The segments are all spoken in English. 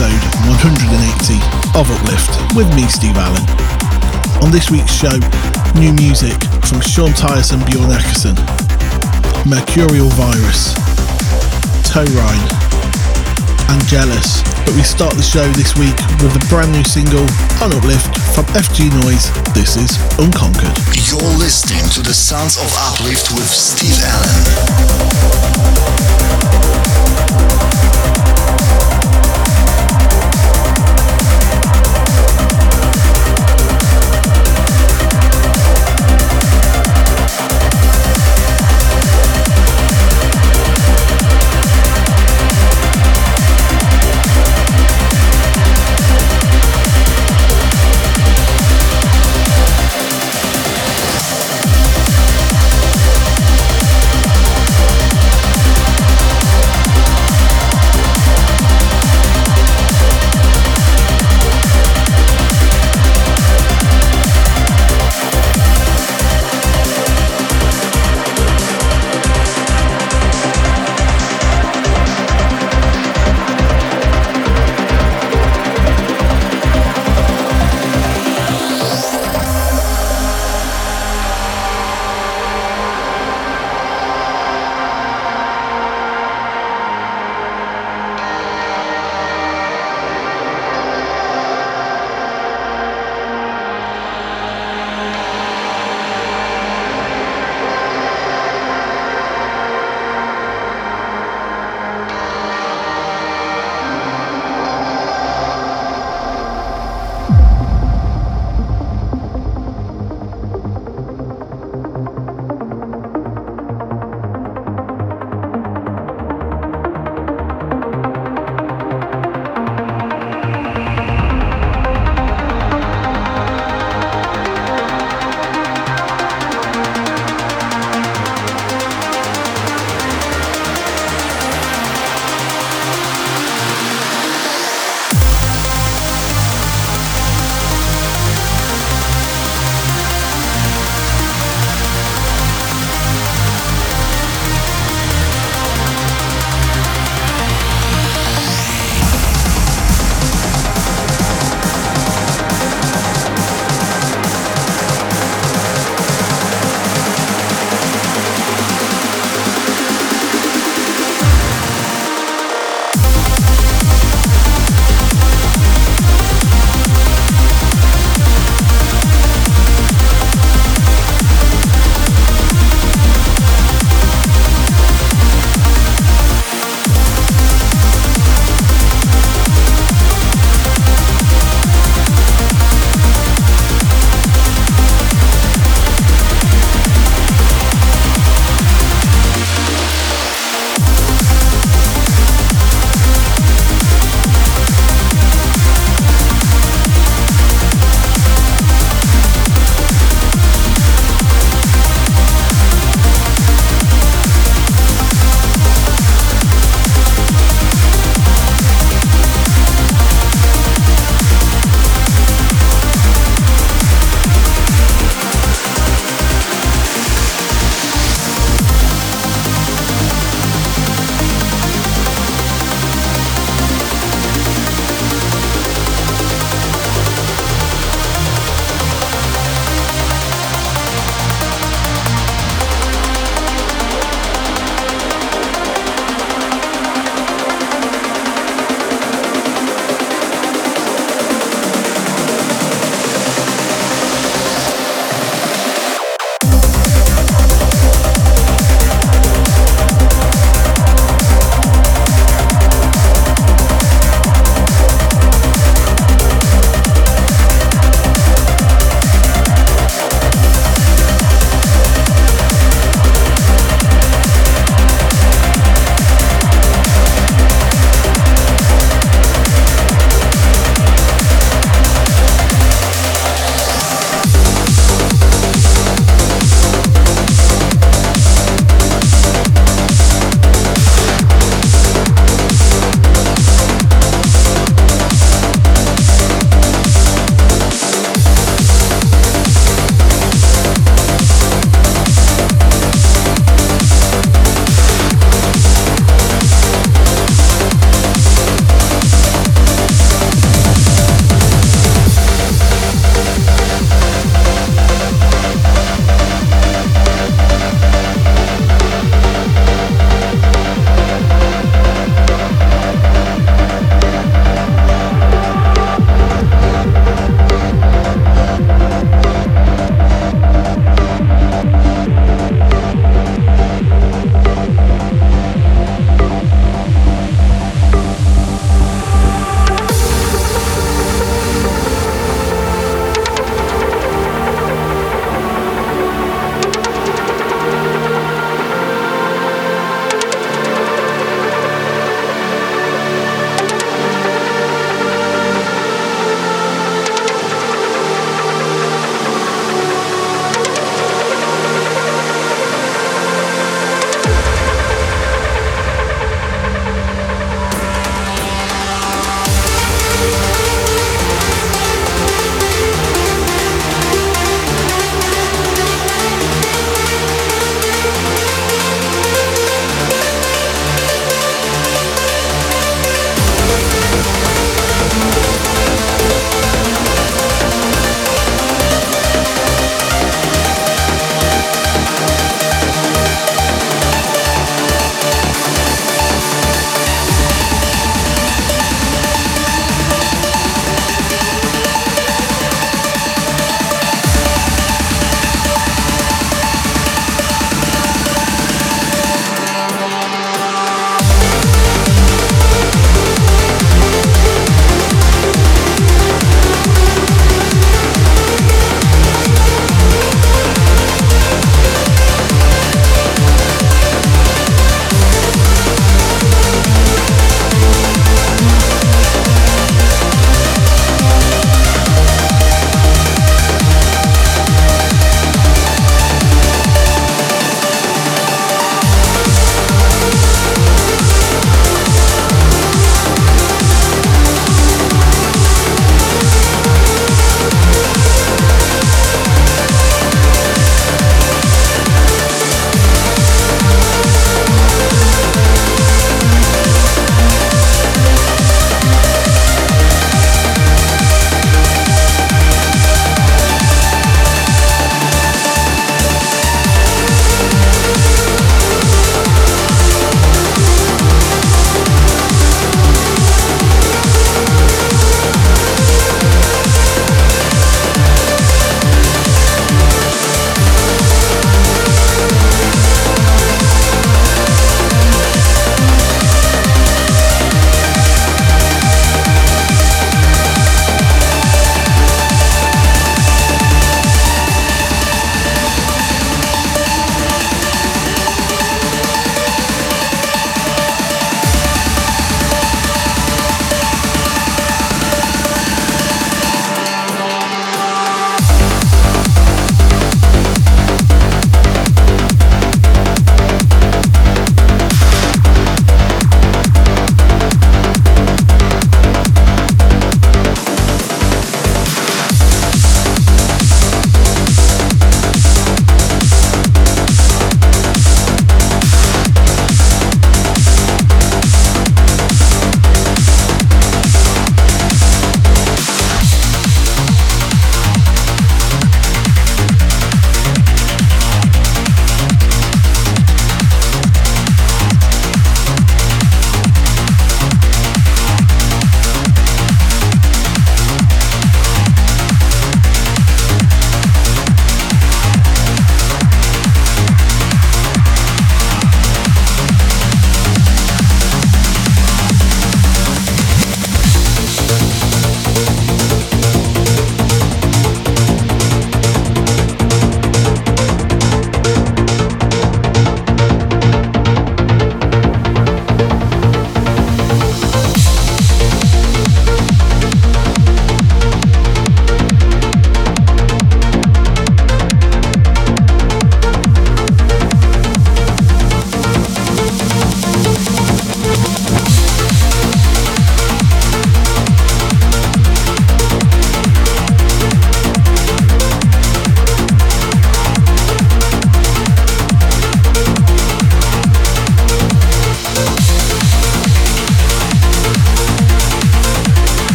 episode 180 of Uplift with me, Steve Allen. On this week's show, new music from Sean Tyas and Bjorn Akesson, Mercurial Virus, Tau-Rine, and Angelus. But we start the show this week with a brand new single on Uplift from FG Noise. This is Unconquered. You're listening to the sounds of Uplift with Steve Allen.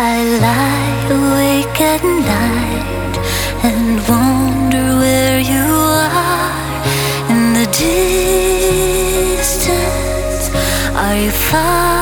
I lie awake at night and wonder where you are in the distance. Are you far?